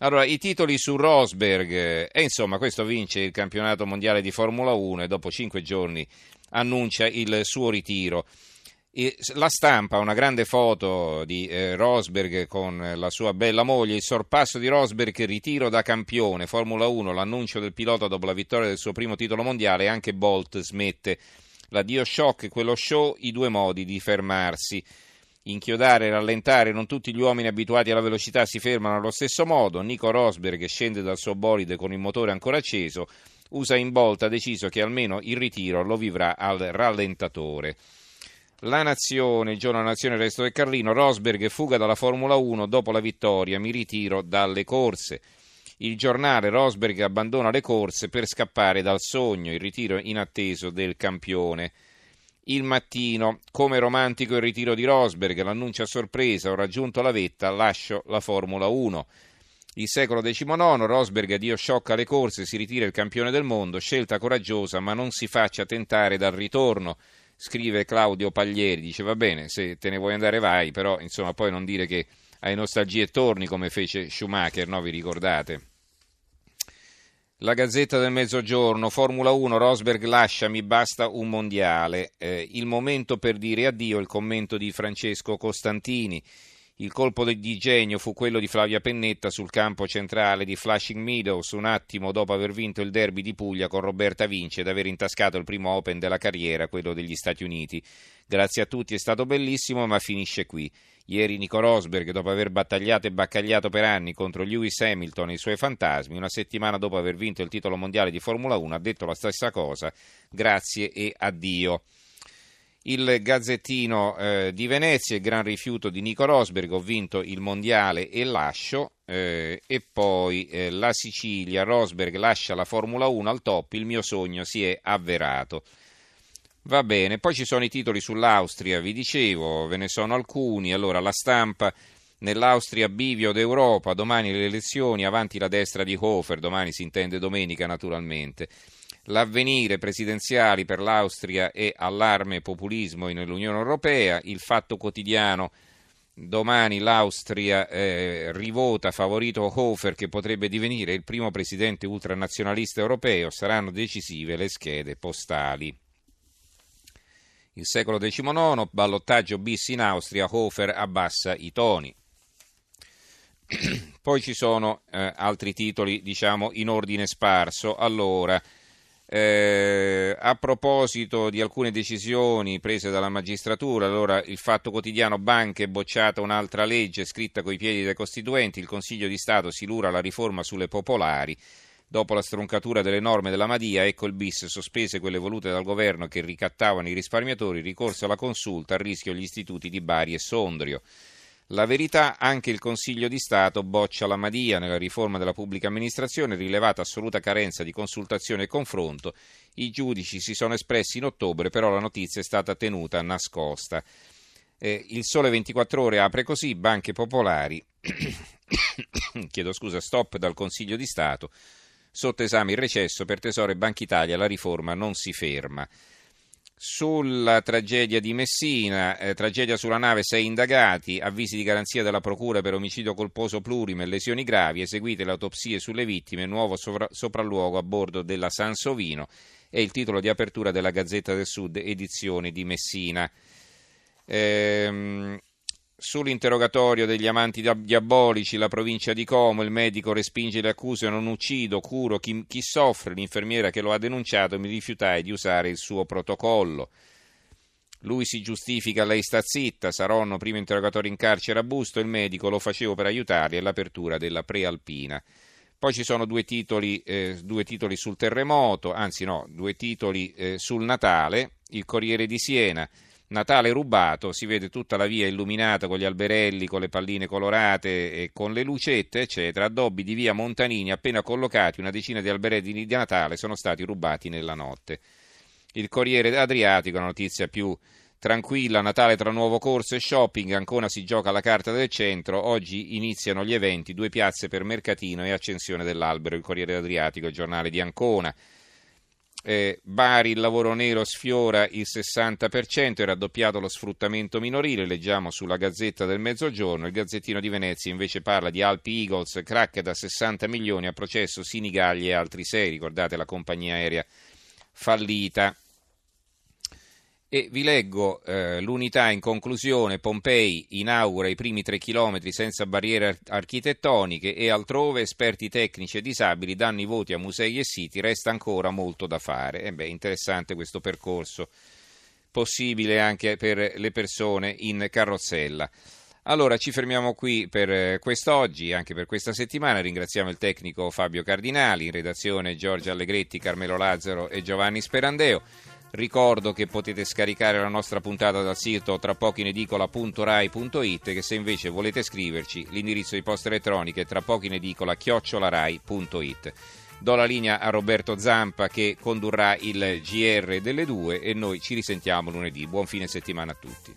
Allora, i titoli su Rosberg, e insomma, questo vince il campionato mondiale di Formula 1 e dopo cinque giorni annuncia il suo ritiro. La stampa, una grande foto di eh, Rosberg con la sua bella moglie, il sorpasso di Rosberg, ritiro da campione, Formula 1, l'annuncio del pilota dopo la vittoria del suo primo titolo mondiale e anche Bolt smette. L'addio shock, quello show, i due modi di fermarsi inchiodare rallentare, non tutti gli uomini abituati alla velocità si fermano allo stesso modo. Nico Rosberg scende dal suo bolide con il motore ancora acceso, usa in volta, ha deciso che almeno il ritiro lo vivrà al rallentatore. La Nazione, il giorno della Nazione, il resto del Carlino, Rosberg fuga dalla Formula 1 dopo la vittoria, mi ritiro dalle corse. Il giornale Rosberg abbandona le corse per scappare dal sogno, il ritiro inatteso del campione. Il mattino, come romantico il ritiro di Rosberg, l'annuncia a sorpresa, ho raggiunto la vetta, lascio la Formula 1. Il secolo XIX, Rosberg addio sciocca le corse, si ritira il campione del mondo, scelta coraggiosa, ma non si faccia tentare dal ritorno. Scrive Claudio Paglieri, dice va bene, se te ne vuoi andare vai, però insomma poi non dire che hai nostalgie e torni come fece Schumacher, no? Vi ricordate? La Gazzetta del Mezzogiorno, Formula 1, Rosberg lascia, mi basta un mondiale. Eh, il momento per dire addio, il commento di Francesco Costantini. Il colpo di genio fu quello di Flavia Pennetta sul campo centrale di Flushing Meadows, un attimo dopo aver vinto il derby di Puglia con Roberta Vince ed aver intascato il primo Open della carriera, quello degli Stati Uniti. Grazie a tutti, è stato bellissimo, ma finisce qui. Ieri Nico Rosberg, dopo aver battagliato e baccagliato per anni contro Lewis Hamilton e i suoi fantasmi, una settimana dopo aver vinto il titolo mondiale di Formula 1, ha detto la stessa cosa, grazie e addio. Il Gazzettino eh, di Venezia, il gran rifiuto di Nico Rosberg, ho vinto il mondiale e lascio, eh, e poi eh, la Sicilia, Rosberg lascia la Formula 1 al top, il mio sogno si è avverato. Va bene, poi ci sono i titoli sull'Austria, vi dicevo, ve ne sono alcuni. Allora, la stampa nell'Austria bivio d'Europa, domani le elezioni, avanti la destra di Hofer, domani si intende domenica naturalmente. L'avvenire presidenziali per l'Austria e allarme populismo nell'Unione Europea, il fatto quotidiano domani l'Austria eh, rivota favorito Hofer che potrebbe divenire il primo presidente ultranazionalista europeo, saranno decisive le schede postali. Il secolo XIX, ballottaggio bis in Austria, Hofer abbassa i toni. Poi ci sono eh, altri titoli, diciamo, in ordine sparso. Allora, eh, a proposito di alcune decisioni prese dalla magistratura, allora il fatto quotidiano Banche bocciata un'altra legge scritta coi piedi dai costituenti, il Consiglio di Stato si lura la riforma sulle popolari. Dopo la stroncatura delle norme della Madia, ecco il bis, sospese quelle volute dal governo che ricattavano i risparmiatori, ricorso alla consulta, a rischio gli istituti di Bari e Sondrio. La verità, anche il Consiglio di Stato boccia la Madia nella riforma della pubblica amministrazione, rilevata assoluta carenza di consultazione e confronto. I giudici si sono espressi in ottobre, però la notizia è stata tenuta nascosta. Eh, il Sole 24 Ore apre così, banche popolari, chiedo scusa, stop dal Consiglio di Stato, Sotto esame il recesso per Tesoro e Banca Italia, la riforma non si ferma. Sulla tragedia di Messina, eh, tragedia sulla nave, sei indagati, avvisi di garanzia della Procura per omicidio colposo plurime e lesioni gravi, eseguite le autopsie sulle vittime, nuovo sovra- sopralluogo a bordo della Sansovino, è il titolo di apertura della Gazzetta del Sud, edizione di Messina. Ehm, Sull'interrogatorio degli amanti diabolici, la provincia di Como, il medico respinge le accuse, non uccido, curo chi, chi soffre, l'infermiera che lo ha denunciato mi rifiutai di usare il suo protocollo. Lui si giustifica, lei sta zitta, Saronno, primo interrogatorio in carcere a Busto, il medico lo facevo per aiutarli all'apertura della prealpina. Poi ci sono due titoli, eh, due titoli sul terremoto, anzi no, due titoli eh, sul Natale, il Corriere di Siena. Natale rubato, si vede tutta la via illuminata con gli alberelli, con le palline colorate e con le lucette, eccetera. Addobbi di via Montanini appena collocati, una decina di alberelli di Natale sono stati rubati nella notte. Il Corriere Adriatico, una notizia più tranquilla, Natale tra nuovo corso e shopping, ancora si gioca la carta del centro, oggi iniziano gli eventi, due piazze per mercatino e accensione dell'albero, il Corriere Adriatico, il giornale di Ancona. Eh, Bari il lavoro nero sfiora il 60%, è raddoppiato lo sfruttamento minorile, leggiamo sulla Gazzetta del Mezzogiorno, il Gazzettino di Venezia invece parla di Alpi Eagles, crack da 60 milioni a processo Sinigaglia e altri sei, ricordate la compagnia aerea fallita. E vi leggo eh, l'unità in conclusione, Pompei inaugura i primi tre chilometri senza barriere architettoniche e altrove esperti tecnici e disabili danno i voti a musei e siti, resta ancora molto da fare. E beh, interessante questo percorso, possibile anche per le persone in carrozzella. Allora ci fermiamo qui per eh, quest'oggi, anche per questa settimana. Ringraziamo il tecnico Fabio Cardinali, in redazione Giorgio Allegretti, Carmelo Lazzaro e Giovanni Sperandeo. Ricordo che potete scaricare la nostra puntata dal sito trapochinedicola.rai.it che se invece volete scriverci l'indirizzo di posta elettronica è trapochinedicola.it. Do la linea a Roberto Zampa che condurrà il GR delle due e noi ci risentiamo lunedì. Buon fine settimana a tutti.